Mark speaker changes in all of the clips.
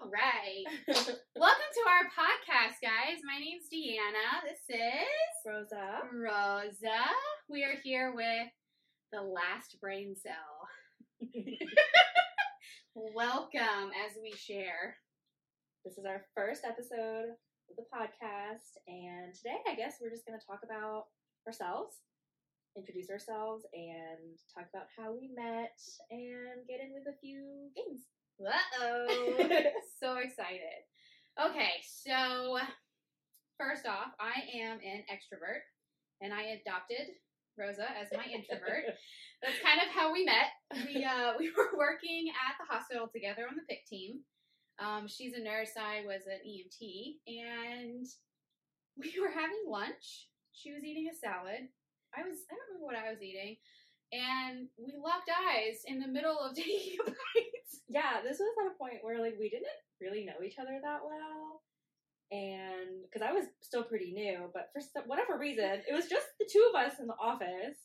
Speaker 1: All right. Welcome to our podcast, guys. My name's Deanna. This is
Speaker 2: Rosa.
Speaker 1: Rosa. We are here with the last brain cell. Welcome as we share.
Speaker 2: This is our first episode of the podcast, and today I guess we're just going to talk about ourselves, introduce ourselves, and talk about how we met, and get in with a few games.
Speaker 1: Uh oh. so excited. Okay, so first off, I am an extrovert and I adopted Rosa as my introvert. That's kind of how we met. We uh, we were working at the hospital together on the PICC team. Um, she's a nurse. I was an EMT, and we were having lunch. She was eating a salad. I was I don't remember what I was eating, and we locked eyes in the middle of taking a bite.
Speaker 2: yeah, this was at a point where like we didn't really know each other that well, and because I was still pretty new, but for some, whatever reason, it was just the two of us in the office,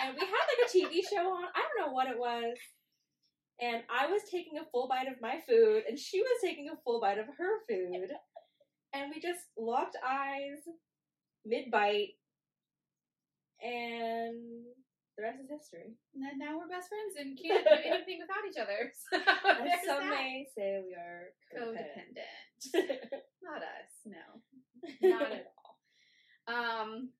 Speaker 2: and we had like a TV show on. I don't know what it was. And I was taking a full bite of my food, and she was taking a full bite of her food. And we just locked eyes mid bite, and the rest is history.
Speaker 1: And then now we're best friends and can't do anything without each other. So
Speaker 2: As some
Speaker 1: that.
Speaker 2: may say, we are codependent.
Speaker 1: Not us, no, not at all. Um,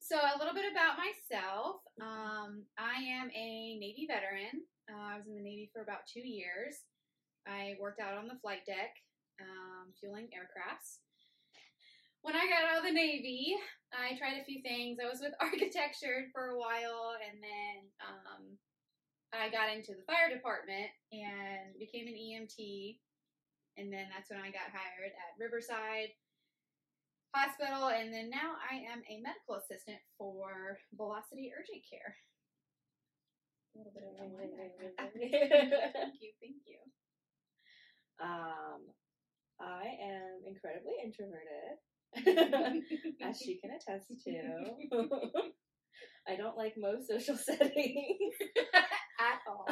Speaker 1: so a little bit about myself. Um, I am a Navy veteran. Uh, I was in the Navy for about two years. I worked out on the flight deck, um, fueling aircrafts. When I got out of the Navy, I tried a few things. I was with architecture for a while, and then um, I got into the fire department and became an EMT. And then that's when I got hired at Riverside Hospital. And then now I am a medical assistant for Velocity Urgent Care. A little bit of thank you, thank you.
Speaker 2: Um, I am incredibly introverted, as she can attest to. I don't like most social settings.
Speaker 1: At all.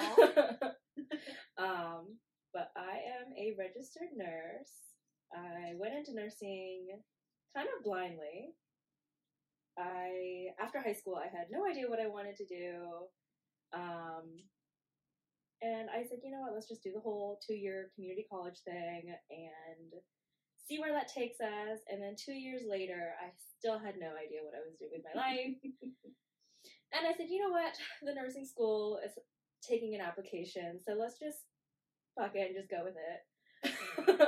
Speaker 2: um, but I am a registered nurse. I went into nursing kind of blindly. I after high school I had no idea what I wanted to do. Um, and I said, you know what, let's just do the whole two year community college thing and see where that takes us. And then two years later, I still had no idea what I was doing with my life. and I said, you know what, the nursing school is taking an application, so let's just fuck it and just go with it.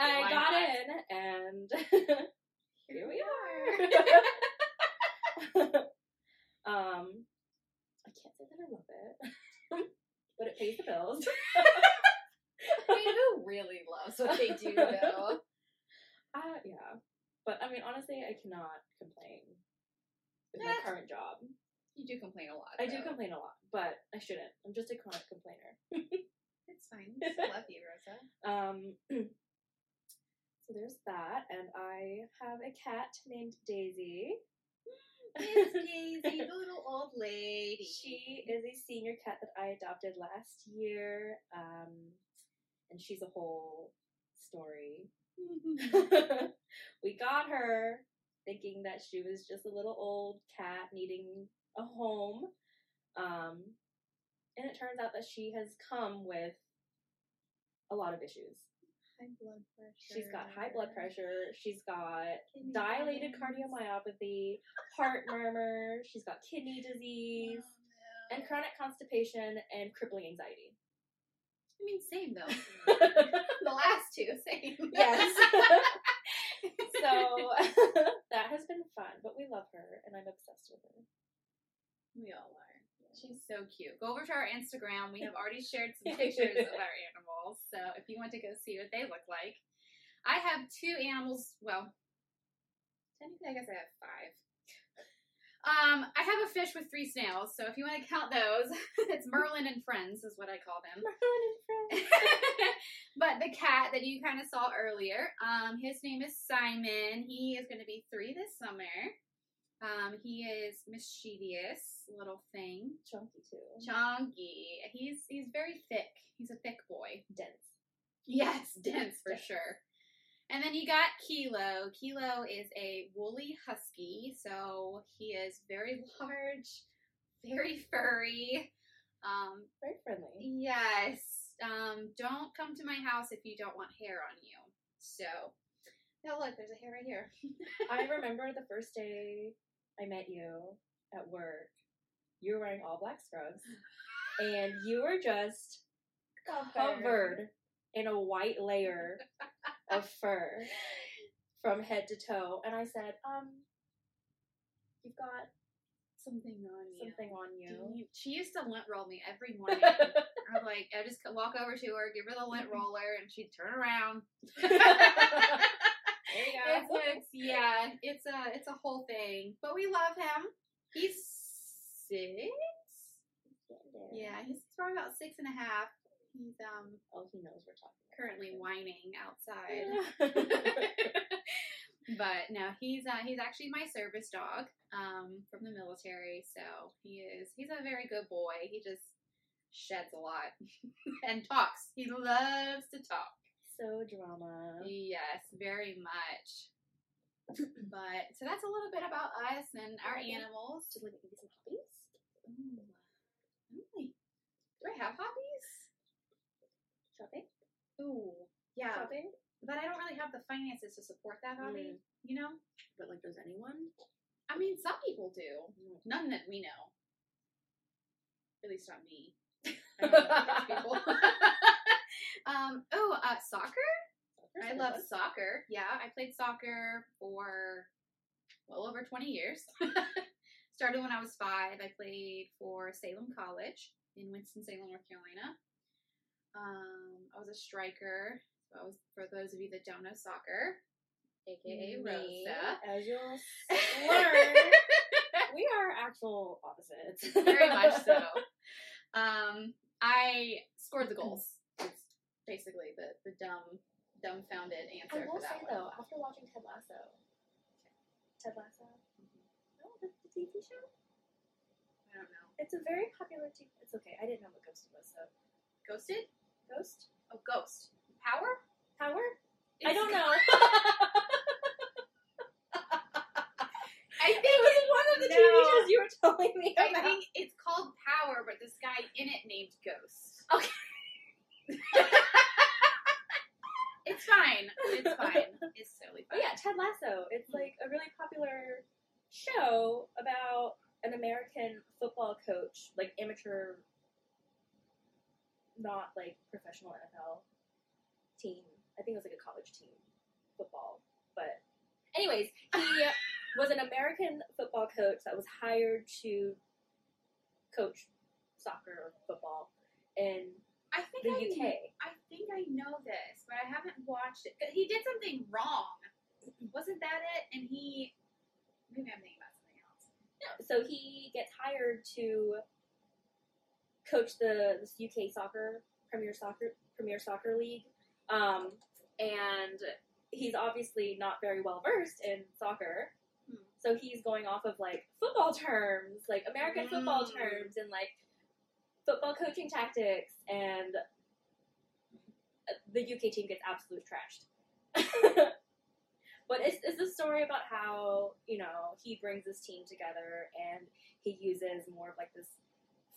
Speaker 2: I got
Speaker 1: not?
Speaker 2: in, and here we are. um, I can't say that I love it, but it pays the bills.
Speaker 1: I mean, who really loves what they do, though?
Speaker 2: Uh, yeah, but I mean, honestly, I cannot complain with my
Speaker 1: Yeah.
Speaker 2: current job.
Speaker 1: You do complain a lot.
Speaker 2: I do
Speaker 1: though.
Speaker 2: complain a lot, but I shouldn't. I'm just a chronic complainer.
Speaker 1: It's fine. I still love you, Rosa.
Speaker 2: Um, so there's that, and I have a cat named Daisy.
Speaker 1: Miss Daisy, the little old lady.
Speaker 2: She is a senior cat that I adopted last year, um, and she's a whole story. we got her thinking that she was just a little old cat needing a home, um, and it turns out that she has come with a lot of issues.
Speaker 1: high blood pressure.
Speaker 2: She's got high blood pressure. She's got dilated cardiomyopathy, heart murmur. She's got kidney disease,
Speaker 1: Oh, no.
Speaker 2: and chronic constipation and crippling anxiety.
Speaker 1: I mean, same though. the last two, same.
Speaker 2: yes. so that has been fun, but we love her, and I'm obsessed with her.
Speaker 1: we all are. She's so cute. Go over to our Instagram. We have already shared some pictures of our animals. So if you want to go see what they look like, I have two animals. Well, technically, I guess I have five. Um, I have a fish with three snails. So if you want to count those, it's Merlin and Friends is what I call them.
Speaker 2: Merlin and friends.
Speaker 1: but the cat that you kind of saw earlier, um, his name is Simon. He is going to be three this summer. Um, he is mischievous little thing,
Speaker 2: Chunky too.
Speaker 1: chunky. He's he's very thick. He's a thick boy.
Speaker 2: Dense.
Speaker 1: Yes, dense for
Speaker 2: Dense.
Speaker 1: sure. And then you got Kilo. Kilo is a woolly husky, so he is very large, very furry. Um,
Speaker 2: Very friendly.
Speaker 1: yes. Um, don't come to my house if you don't want hair on you. So, oh look, there's a hair right here.
Speaker 2: I remember the first day I met you at work. You were wearing all black scrubs, and you were just covered in a white layer of fur from head to toe. And I said, um, you've got
Speaker 1: something on you.
Speaker 2: something on you.
Speaker 1: You- She used to lint roll me every morning. I'm like, I just walk over to her, give her the lint roller, and she'd turn around.
Speaker 2: There you
Speaker 1: It's,
Speaker 2: go.
Speaker 1: it's yeah, it's a it's a whole thing. But we love him. He's six. Yeah, he's probably about six and a half. He's um
Speaker 2: Oh, he knows we're talking.
Speaker 1: currently whining outside. but no, he's uh, he's actually my service dog um, from the military. So he is he's a very good boy. He just sheds a lot and talks. He loves to talk.
Speaker 2: so drama.
Speaker 1: Yes, very much. but so that's a little bit about us and our animals.
Speaker 2: Should we maybe some hobbies?
Speaker 1: Ooh. Do I have hobbies?
Speaker 2: Shopping?
Speaker 1: Ooh, yeah.
Speaker 2: Shopping?
Speaker 1: But I don't really have the finances to support that hobby. You know,
Speaker 2: But like, does anyone?
Speaker 1: I mean, some people do. None that we know. At least not me. I don't know about those people. um. Oh, uh, soccer. I love soccer. Yeah, I played soccer for well over 20 years. Started when I was five. I played for Salem College in Winston-Salem, North Carolina. Um, I was a striker. So I was, for those of you that don't know soccer, aka
Speaker 2: Me,
Speaker 1: Rosa.
Speaker 2: As you'll learn, we are actual opposites.
Speaker 1: Very much so. Um, I scored the goals. It's basically the, the dumb, dumbfounded answer.
Speaker 2: I
Speaker 1: will
Speaker 2: say
Speaker 1: one.
Speaker 2: though, after watching Ted Lasso, Ted Lasso, no, the, the TV show,
Speaker 1: I don't know.
Speaker 2: it's a very popular TV. It's okay. I didn't know what Ghost was. So
Speaker 1: Ghosted?
Speaker 2: Ghost
Speaker 1: Oh, Ghost. Power?
Speaker 2: Power? I don't know.
Speaker 1: I
Speaker 2: it
Speaker 1: think
Speaker 2: was one of the
Speaker 1: No.
Speaker 2: TV shows you were telling me
Speaker 1: I think it's called Power, but this guy in it named Ghost.
Speaker 2: Okay.
Speaker 1: It's fine. It's fine. It's totally oh,
Speaker 2: But
Speaker 1: fine.
Speaker 2: yeah, Ted Lasso. It's mm-hmm. like a really popular show about an American football coach, like amateur, not like professional NFL team. I think it was like a college team football. But, anyways, he was an American football coach that was hired to coach soccer or football in
Speaker 1: I think
Speaker 2: the
Speaker 1: I,
Speaker 2: UK.
Speaker 1: I think I know this, but I haven't watched it. He did something wrong. Wasn't that it? And he maybe I'm thinking about something else. No.
Speaker 2: So he gets hired to coach the this UK soccer Premier Soccer Premier Soccer League, um, and he's obviously not very well versed in soccer.
Speaker 1: Hmm.
Speaker 2: So he's going off of like football terms, like American football
Speaker 1: Mm.
Speaker 2: terms, and like football coaching tactics, and the UK team gets absolute trashed. but it's, it's a story about how you know he brings this team together and he uses more of like this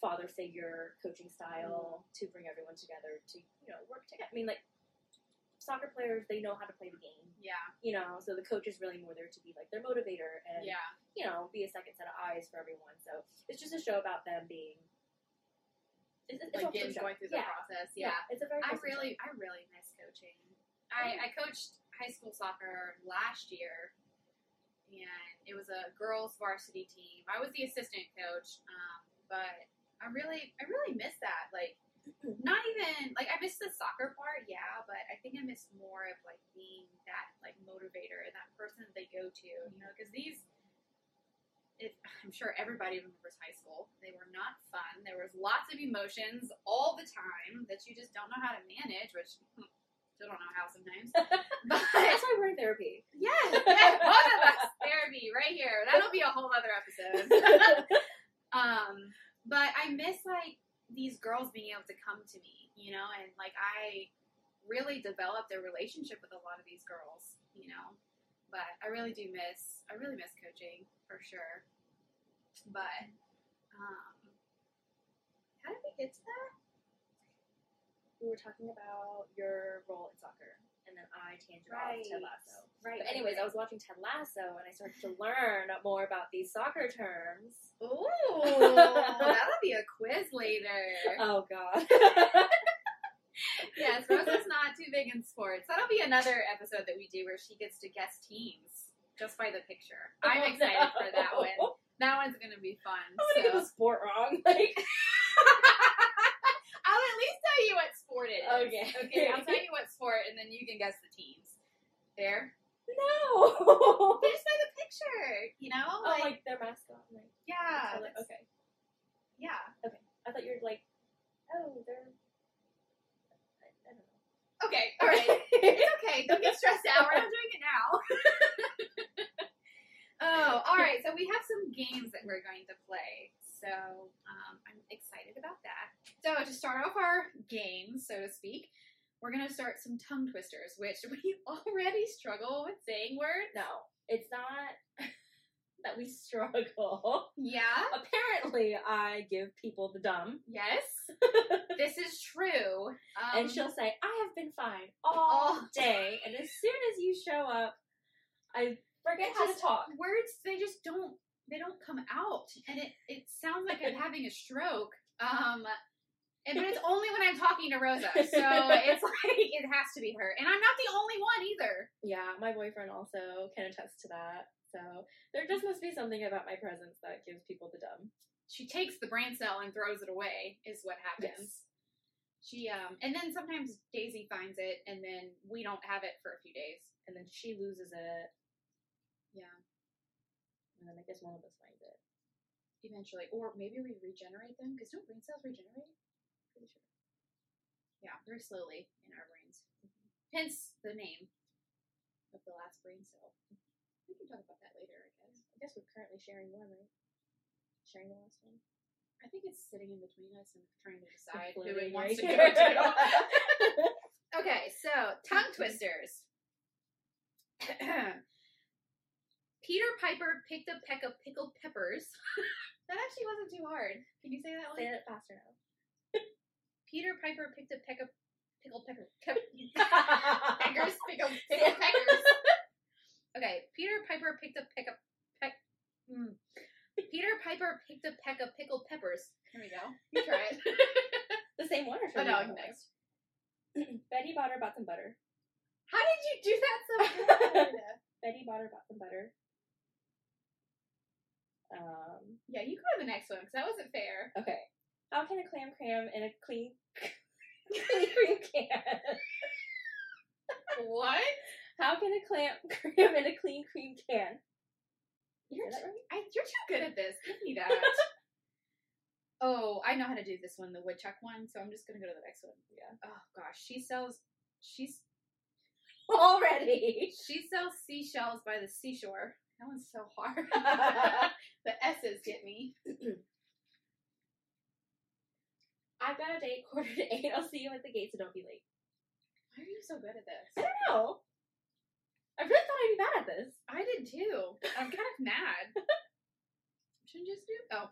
Speaker 2: father figure coaching style to bring everyone together to you know work together. I mean, like soccer players, they know how to play the game,
Speaker 1: Yeah.
Speaker 2: you know. So the coach is really more there to be like their motivator and
Speaker 1: Yeah.
Speaker 2: you know be a second set of eyes for everyone. So it's just a show about them being. It's, it's
Speaker 1: Like
Speaker 2: show.
Speaker 1: going through the
Speaker 2: yeah.
Speaker 1: process. Yeah.
Speaker 2: it's a very.
Speaker 1: I really, I really miss coaching. I, I coached high school soccer last year, and it was a girls varsity team. I was the assistant coach, um, but I really, I really miss that. Like, not even like I miss the soccer part, yeah, but I think I miss more of like being that like motivator and that person that they go to, you know, because these. It, I'm sure everybody remembers high school. They were not fun. There was lots of emotions all the time that you just don't know how to manage, which hmm, still don't know how sometimes. But
Speaker 2: That's why we're in therapy.
Speaker 1: yes, yes, both of us therapy right here. That'll be a whole other episode. um, but I miss like these girls being able to come to me, you know, and like I really developed a relationship with a lot of these girls, you know. But I really do miss I really miss coaching for sure. But um, how did we get to that?
Speaker 2: We were talking about your role in soccer, and then I tangent off Ted Lasso.
Speaker 1: Right.
Speaker 2: But anyways, I was watching Ted Lasso, and I started to learn more about these soccer terms.
Speaker 1: Ooh, that'll be a quiz later.
Speaker 2: Oh God.
Speaker 1: yes, Rosa's not too big in sports. That'll be another episode that we do where she gets to guess teams just by the picture. I'm excited for that one. That one's gonna be fun.
Speaker 2: I'm gonna get the sport wrong. Like,
Speaker 1: I'll at least tell you what sport it is.
Speaker 2: Okay.
Speaker 1: Okay, I'll tell you what sport, and then you can guess the teams. There.
Speaker 2: no.
Speaker 1: Just by the picture, you know?
Speaker 2: oh, like their mascot. Like,
Speaker 1: yeah. that's-
Speaker 2: Okay.
Speaker 1: Yeah. Okay.
Speaker 2: I thought you were like, oh, they're. I, I don't know.
Speaker 1: Okay. All right. it's okay. Don't get stressed out. We're not doing it now. oh, all right. So we have some games that we're going to play. So um, I'm excited about that. So to start off our game, so to speak, we're going to start some tongue twisters, which we already struggle with saying words.
Speaker 2: No, it's not that we struggle.
Speaker 1: Yeah.
Speaker 2: Apparently, I give people the dumb,
Speaker 1: Yes. this is true. Um,
Speaker 2: and she'll say, "I have been fine all
Speaker 1: all
Speaker 2: day," and as soon as you show up, I forget how to talk.
Speaker 1: words they just don't they don't come out. And it it sounds like i'm having a stroke um and, but it's only when i'm talking to rosa. So it's like it has to be her. And i'm not the only one either.
Speaker 2: Yeah, my boyfriend also can attest to that. So there just must be something about my presence that gives people the dumb.
Speaker 1: she takes the brain cell and throws it away is what happens. She um and then sometimes daisy finds it and then we don't have it for a few days.
Speaker 2: And then she loses it,
Speaker 1: yeah
Speaker 2: and then I guess one of us finds it.
Speaker 1: eventually or maybe we regenerate them because don't brain cells regenerate? Pretty sure. Yeah very slowly in our brains. Mm-hmm. Hence the name of the last brain cell. We can talk about that later i guess.
Speaker 2: I guess we're currently sharing one, right? Sharing the last one.
Speaker 1: i think it's sitting in between us and trying to decide who it wants to go to. Okay so tongue twisters peter piper picked a peck of pickled peppers that actually wasn't too hard can you say that one
Speaker 2: Say it faster now.
Speaker 1: Peter Piper picked a peck of pickled pepper. peckers, pickled, pickled peckers. Okay, Peter Piper picked a peck of peck. Mm. Peter Piper picked a peck of pickled peppers. Here we go. You try it.
Speaker 2: the same one or
Speaker 1: oh no, next.
Speaker 2: Betty Botter bought some butter.
Speaker 1: How did you do that so?
Speaker 2: Betty Botter bought some butter. Um,
Speaker 1: yeah, you go to the next one because that wasn't fair.
Speaker 2: okay. How can a clam cram in a clean clean cream can?
Speaker 1: What?
Speaker 2: How can a clam cram in a clean cream can?
Speaker 1: You're
Speaker 2: that
Speaker 1: too,
Speaker 2: right?
Speaker 1: I, you're too good at this. Give me that. oh, I know how to do this one, the woodchuck one. So I'm just gonna go to the next one.
Speaker 2: Yeah.
Speaker 1: Oh gosh, she sells. She's
Speaker 2: Already.
Speaker 1: She sells seashells by the seashore. That one's so hard. the S's get me.
Speaker 2: I've got a date quarter to eight. I'll see you at the gate, so don't be late.
Speaker 1: Why are you so good at this?
Speaker 2: I don't know. I really thought I'd be bad at this.
Speaker 1: I did too. I'm kind of mad. Shouldn't just do. Oh,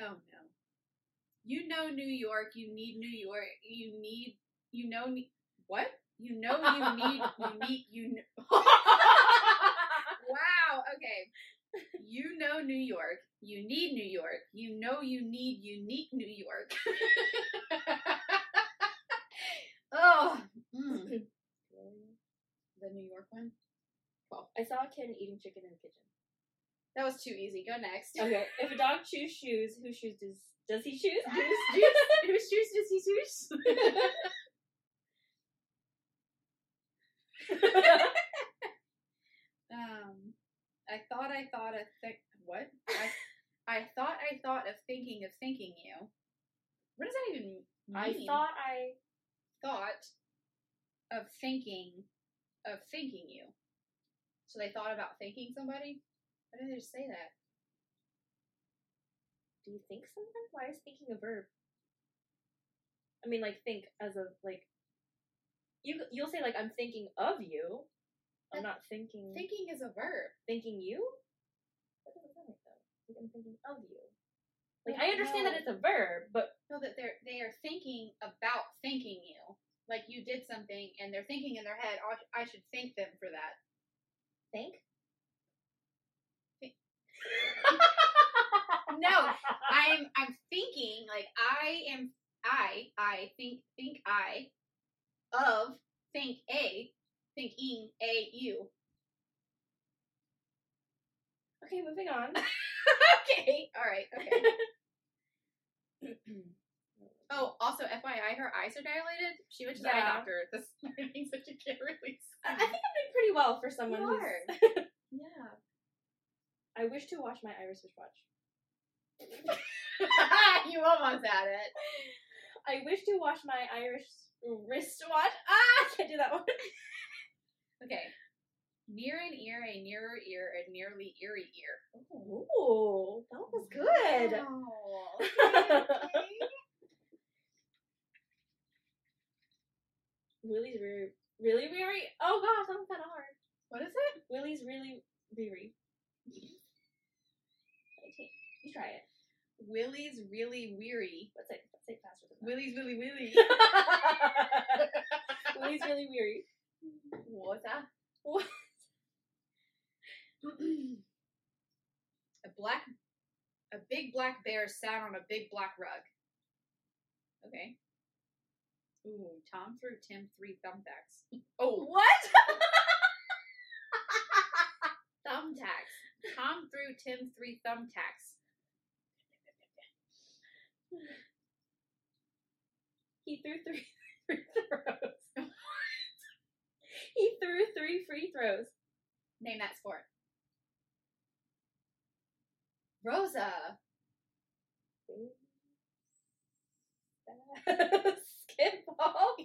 Speaker 1: oh no. You know New York. You need New York. You need. You know. What? You know you need. You need. You. Kn- wow. Okay. You know New York. You need New York. You know you need unique New York. oh. mm. The New York one?
Speaker 2: Well, I saw a kid eating chicken in the kitchen.
Speaker 1: That was too easy. Go next.
Speaker 2: Okay, if a dog chews shoes, whose shoes does does he choose?
Speaker 1: Whose shoes does he choose? um, I thought of th- what? I, I thought I thought of thinking of thinking you. What does that even mean?
Speaker 2: I thought I
Speaker 1: thought of thinking of thinking you. So they thought about thinking somebody. Why did they just say that?
Speaker 2: do you think something? Why is thinking a verb? I mean, like think as of like you you'll say like I'm thinking of you. I'm not thinking
Speaker 1: Thinking is a verb.
Speaker 2: thinking you. That though? Like I'm thinking of you. Like I understand that it's a verb, but
Speaker 1: No, that they're they are thinking about thanking you. Like you did something, and they're thinking in their head, "Oh, I should thank them for that.
Speaker 2: think.
Speaker 1: No, I'm I'm thinking like I am I I think think I of think a thinking a you.
Speaker 2: Okay, moving on.
Speaker 1: okay, all right, okay. Oh, also, FYI, her eyes are dilated. She went to the eye
Speaker 2: Yeah.
Speaker 1: doctor this morning, so she can't really see.
Speaker 2: I I think I'm doing pretty well for someone
Speaker 1: You
Speaker 2: who's.
Speaker 1: yeah.
Speaker 2: I wish to wash my Irish wristwatch.
Speaker 1: you almost had it.
Speaker 2: I wish to wash my Irish wristwatch. Ah, I can't do that one.
Speaker 1: Okay. Near an ear, a nearer ear, a nearly eerie ear.
Speaker 2: Ooh, that was good.
Speaker 1: Wow. Okay, okay.
Speaker 2: Willie's really, really weary. Oh gosh, that was kind of hard.
Speaker 1: what is it?
Speaker 2: Willie's really weary. You try it.
Speaker 1: Willie's really weary.
Speaker 2: Let's say, let's say faster than
Speaker 1: Willie's really willy.
Speaker 2: that. Willie's really weary.
Speaker 1: What's that?
Speaker 2: What?
Speaker 1: A black, a big black bear sat on a big black rug. Okay. Ooh, Tom threw Tim three thumbtacks. Oh,
Speaker 2: What?
Speaker 1: thumbtacks. Tom threw Tim three thumbtacks.
Speaker 2: he threw three free throws. he threw three free throws.
Speaker 1: Name that sport. Rosa.
Speaker 2: Skip ball.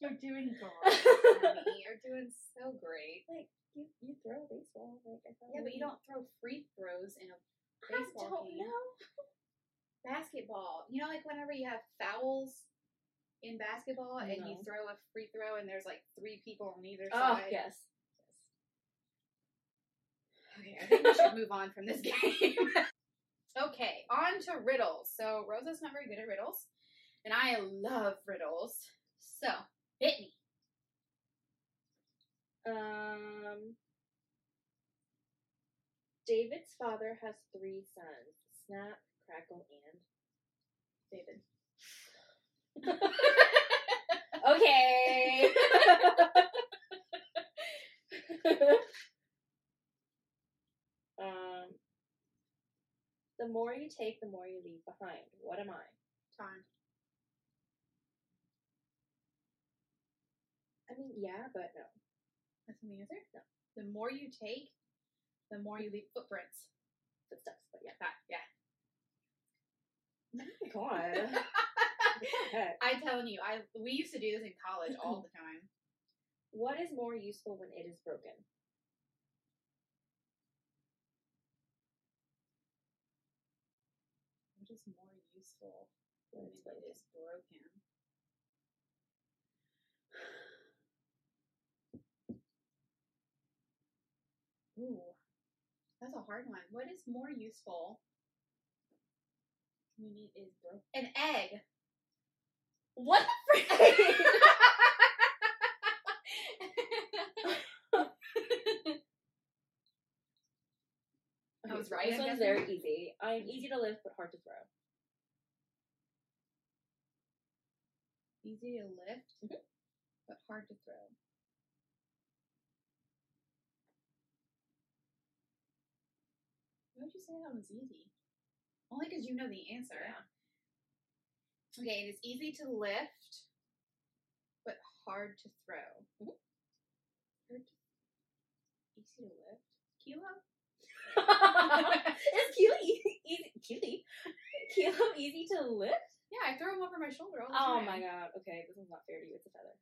Speaker 1: You're doing great. You're doing so great.
Speaker 2: like you, you throw a baseball. Like I
Speaker 1: Yeah, but you don't throw free throws in a
Speaker 2: I
Speaker 1: baseball
Speaker 2: don't
Speaker 1: game.
Speaker 2: know.
Speaker 1: basketball. You know, like whenever you have fouls in basketball and you throw a free throw and there's like three people on either
Speaker 2: Oh
Speaker 1: side.
Speaker 2: Oh yes.
Speaker 1: Okay, I think we should move on from this game. okay, on to riddles. So Rosa's not very good at riddles, and I love riddles. So hit me.
Speaker 2: Um. David's father has three sons: Snap, Crackle, and
Speaker 1: David.
Speaker 2: Okay. um, the more you take, the more you leave behind. What am I?
Speaker 1: Time.
Speaker 2: I mean, yeah, but no.
Speaker 1: That's the answer? No. The more you take, the more you leave footprints.
Speaker 2: Footsteps, but yeah.
Speaker 1: Ah, yeah.
Speaker 2: God. the heck?
Speaker 1: I'm telling you, I we used to do this in college all the time.
Speaker 2: What is more useful when it is broken?
Speaker 1: What is more useful
Speaker 2: When
Speaker 1: it is broken? Ooh, that's a hard one. What is more useful when it is broken? An egg.
Speaker 2: What the frick?
Speaker 1: I was right,
Speaker 2: This one's very easy. I'm easy to lift but hard to throw.
Speaker 1: Easy to lift,
Speaker 2: Mhm.
Speaker 1: but hard to throw. Why would you say that was easy? Only because you know the answer.
Speaker 2: Yeah.
Speaker 1: Okay, it is easy to lift, but hard to throw.
Speaker 2: Mhm.
Speaker 1: Hard to- easy to lift. Kilo?
Speaker 2: is Keely easy? Keely? Kilo easy to lift?
Speaker 1: Yeah, I throw them over my shoulder all the
Speaker 2: Oh my god. Okay, this one's not fair to you. It's a feather.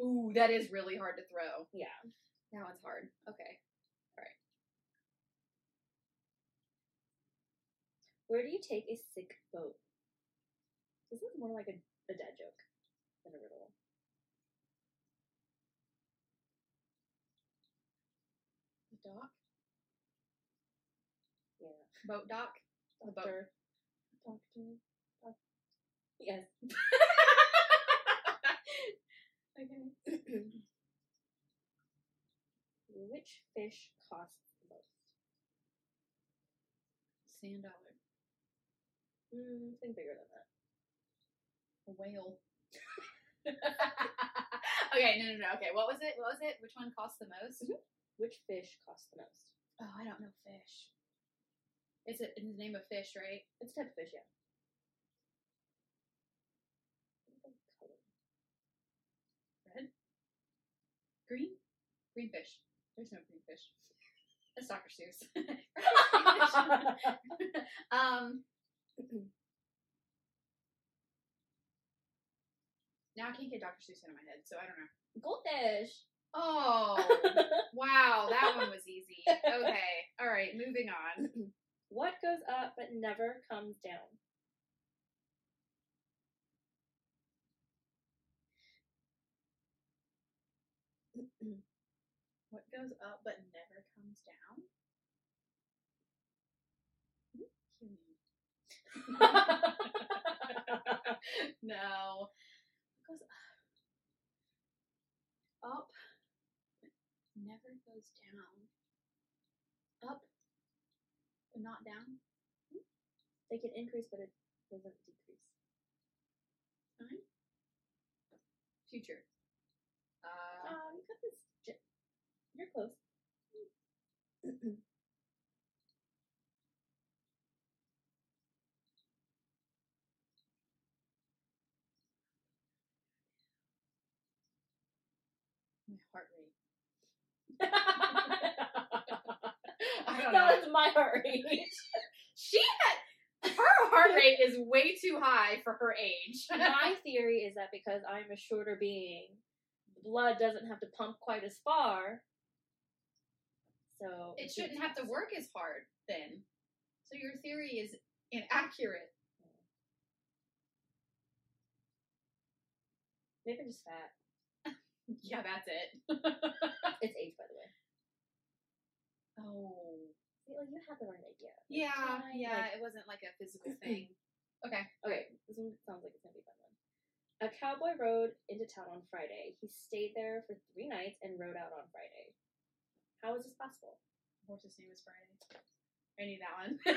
Speaker 1: Ooh, that is really hard to throw.
Speaker 2: Yeah.
Speaker 1: Now it's hard. Okay. All right.
Speaker 2: Where do you take a sick boat? This is more like a, a dad joke than a riddle.
Speaker 1: The dock?
Speaker 2: Yeah.
Speaker 1: Boat dock? The boat.
Speaker 2: Doctor. Doctor. Yes.
Speaker 1: okay.
Speaker 2: Which fish costs the most?
Speaker 1: Sand dollar.
Speaker 2: Mm, think bigger than that.
Speaker 1: A whale. okay, no, no, no. Okay, what was it? What was it? Which one costs the most?
Speaker 2: Mhm. Which fish costs the most?
Speaker 1: Oh, I don't know fish. Is it in the name of fish, right?
Speaker 2: It's a type of fish, yeah.
Speaker 1: Red? Green? Green fish. There's no green fish. That's Dr. Seuss. um, now I can't get Dr. Seuss out of my head, so I don't know.
Speaker 2: Goldfish.
Speaker 1: Oh, wow, that one was easy. Okay, all right, moving on.
Speaker 2: what goes up but never comes down?
Speaker 1: What goes up but never comes down? Hmm, no. Goes up? Up, but never goes down. Up, but not down.
Speaker 2: they can increase, but it doesn't decrease.
Speaker 1: Time. Future. Uh,
Speaker 2: Oh, you got this. You're close.
Speaker 1: my heart rate.
Speaker 2: I
Speaker 1: don't know.
Speaker 2: was my heart rate.
Speaker 1: She had her heart rate is way too high for her age.
Speaker 2: my theory is that because I'm a shorter being, blood doesn't have to pump quite as far. So
Speaker 1: it shouldn't have to work as hard then. So your theory is inaccurate.
Speaker 2: Maybe I'm just fat.
Speaker 1: Yeah, that's it.
Speaker 2: It's age, by the way.
Speaker 1: oh.
Speaker 2: Like you had the right idea.
Speaker 1: Yeah,
Speaker 2: try,
Speaker 1: yeah,
Speaker 2: like-
Speaker 1: it wasn't like a physical thing. Okay.
Speaker 2: Okay, this one sounds like it's gonna be a fun one. A cowboy rode into town on Friday. He stayed there for three nights and rode out on Friday. How is this possible?
Speaker 1: Horse's name is Friday. I knew that one.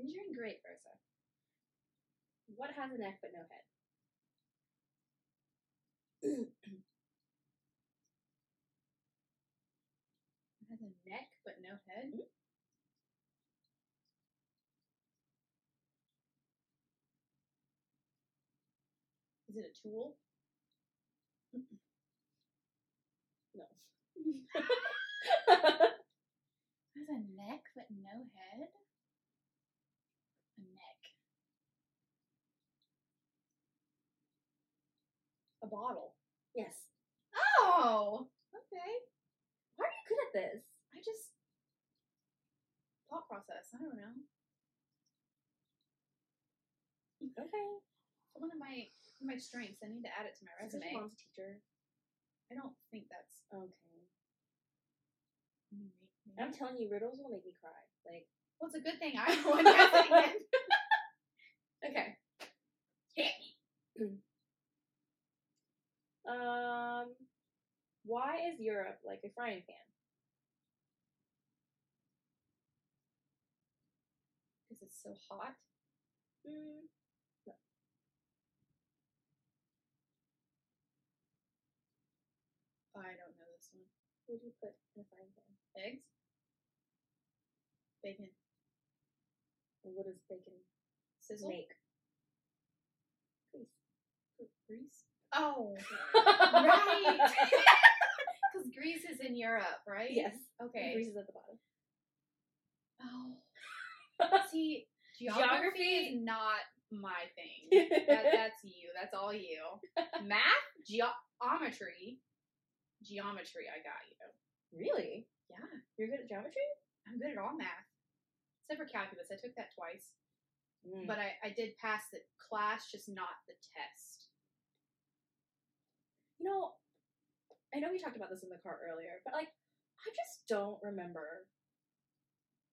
Speaker 1: You're doing great, Rosa.
Speaker 2: What has a neck but no head?
Speaker 1: Has a neck but no head.
Speaker 2: Mhm.
Speaker 1: Is it a tool?
Speaker 2: No.
Speaker 1: Has a neck but no head. A neck. A bottle.
Speaker 2: yes.
Speaker 1: Oh, okay.
Speaker 2: Why are you good at this?
Speaker 1: I just thought process. I don't know.
Speaker 2: Okay.
Speaker 1: One of my one of my strengths. I need to add it to my
Speaker 2: Is
Speaker 1: resume.
Speaker 2: your mom's teacher?
Speaker 1: I don't think that's.
Speaker 2: Okay.
Speaker 1: Mm, maybe-
Speaker 2: I'm telling you, riddles will make me cry. Like,
Speaker 1: Well, it's a good thing I'm one
Speaker 2: okay.
Speaker 1: Hit me.
Speaker 2: Um, why is Europe like a frying pan?
Speaker 1: Because it's so hot.
Speaker 2: Mm,
Speaker 1: I don't know this one.
Speaker 2: what do you put in a frying pan?
Speaker 1: Eggs. Bacon.
Speaker 2: And what does bacon
Speaker 1: Sizzle.
Speaker 2: make?
Speaker 1: Gr- Grease. Oh, right. Because Greece is in Europe, right?
Speaker 2: yes.
Speaker 1: Okay.
Speaker 2: Greece is at the bottom.
Speaker 1: Oh. See, geography,
Speaker 2: Geography-
Speaker 1: is not my thing. that, that's you. That's all you. Math, geometry, geometry I got you.
Speaker 2: Really?
Speaker 1: Yeah,
Speaker 2: You're good at geometry?
Speaker 1: I'm good at all math. Except for calculus. I took that twice.
Speaker 2: Mm.
Speaker 1: But I, I did pass the class, just not the test.
Speaker 2: You know, I know we talked about this in the car earlier, but like, I just don't remember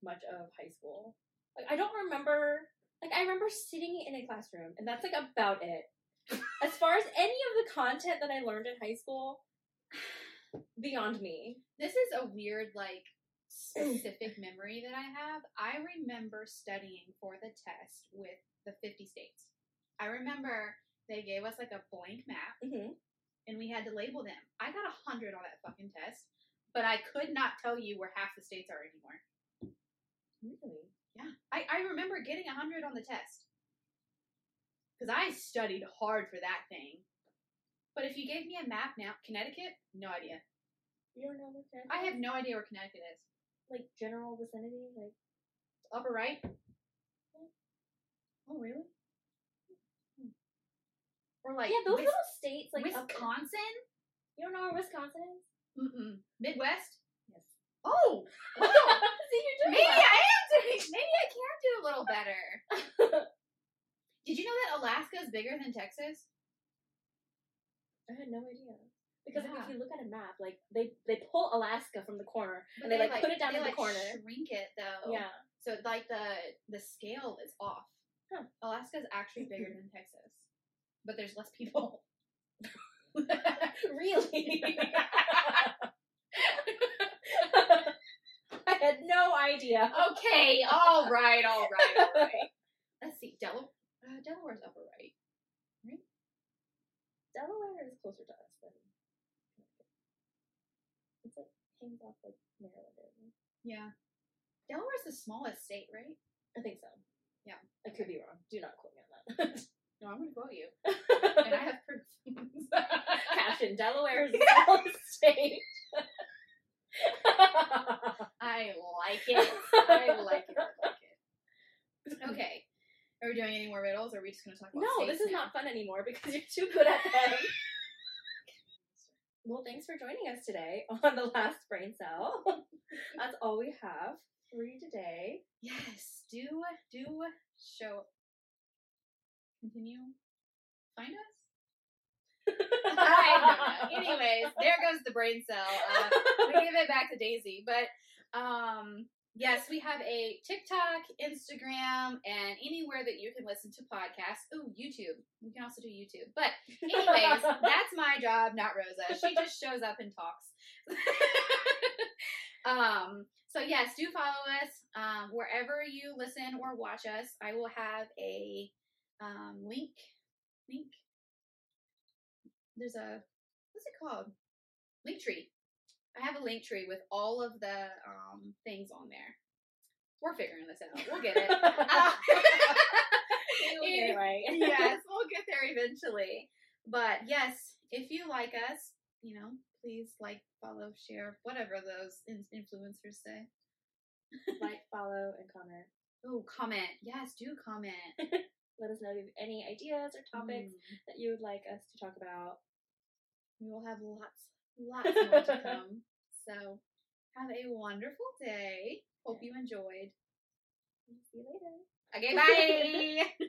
Speaker 2: much of high school. Like, I don't remember. Like, I remember sitting in a classroom, and that's like about it. as far as any of the content that I learned in high school, beyond me.
Speaker 1: This is a weird, like, specific memory that I have. I remember studying for the test with the 50 states. I remember they gave us like a blank map
Speaker 2: Mm-hmm.
Speaker 1: And we had to label them. I got a 100 on that fucking test, but I could not tell you where half the states are anymore.
Speaker 2: Really?
Speaker 1: Yeah. I, I remember getting a 100 on the test. Because I studied hard for that thing. But if you gave me a map now, Connecticut, no idea.
Speaker 2: You don't know what that
Speaker 1: I have no idea where Connecticut is.
Speaker 2: like general vicinity, like
Speaker 1: Upper right? Oh, really? Or like
Speaker 2: yeah, those
Speaker 1: Wis-
Speaker 2: little states, like
Speaker 1: Wisconsin?
Speaker 2: you don't know where Wisconsin is?
Speaker 1: Mm-mm. Midwest?
Speaker 2: Yes.
Speaker 1: Oh!
Speaker 2: See, you're doing
Speaker 1: maybe
Speaker 2: that.
Speaker 1: I am doing, maybe I can do a little better. Did you know that Alaska is bigger than Texas?
Speaker 2: I had no idea. Because like,
Speaker 1: Yeah.
Speaker 2: if you look at a map, like they they pull Alaska from the corner
Speaker 1: But
Speaker 2: and they, like, put it down
Speaker 1: they,
Speaker 2: in the corner.
Speaker 1: Shrink it though.
Speaker 2: Yeah.
Speaker 1: So like the the scale is off.
Speaker 2: Huh.
Speaker 1: Alaska is actually bigger than Texas, but there's less people.
Speaker 2: really? I had no idea.
Speaker 1: okay, all right, all right, all right. Let's see, Delaware. Uh, Delaware's upper right.
Speaker 2: Delaware is closer to us than. It's like hangs off like Maryland.
Speaker 1: Yeah. Delaware's the smallest state, right?
Speaker 2: I think so.
Speaker 1: Yeah.
Speaker 2: I could be wrong. Do not quote me on that.
Speaker 1: No, I'm gonna quote you, and I have proof.
Speaker 2: Caption: Delaware is the smallest state.
Speaker 1: I like it. I like it. I like it. Okay. Are we doing any more riddles, or are we just gonna talk about?
Speaker 2: No, this is
Speaker 1: now?
Speaker 2: not fun anymore because you're too good at them. well, thanks for joining us today on the last brain cell. That's all we have for you today.
Speaker 1: Yes, do do show. Continue. Find us. I don't know. Anyways, there goes the brain cell. Uh, we give it back to Daisy, but um, yes, we have a TikTok, Instagram, and anywhere that you can listen to podcasts. Oh, YouTube. We can also do YouTube. But anyways, that's my job, not Rosa. She just shows up and talks. um, so yes, do follow us um, wherever you listen or watch us. I will have a um, link. Link. There's a what's it called? Link tree. I have a link tree with all of the um, things on there. We're figuring this out. We'll get it. Uh,
Speaker 2: You'll get it right.
Speaker 1: yes, we'll get there eventually. But yes, if you like us, you know, please like, follow, share, whatever those influencers say.
Speaker 2: like, follow, and comment.
Speaker 1: Oh, comment. Yes, do comment.
Speaker 2: Let us know if you have any ideas or topics
Speaker 1: Mm.
Speaker 2: that you would like us to talk about.
Speaker 1: We will have lots, lots more to come. So, have a wonderful day. Hope you enjoyed.
Speaker 2: See you later.
Speaker 1: Okay, bye.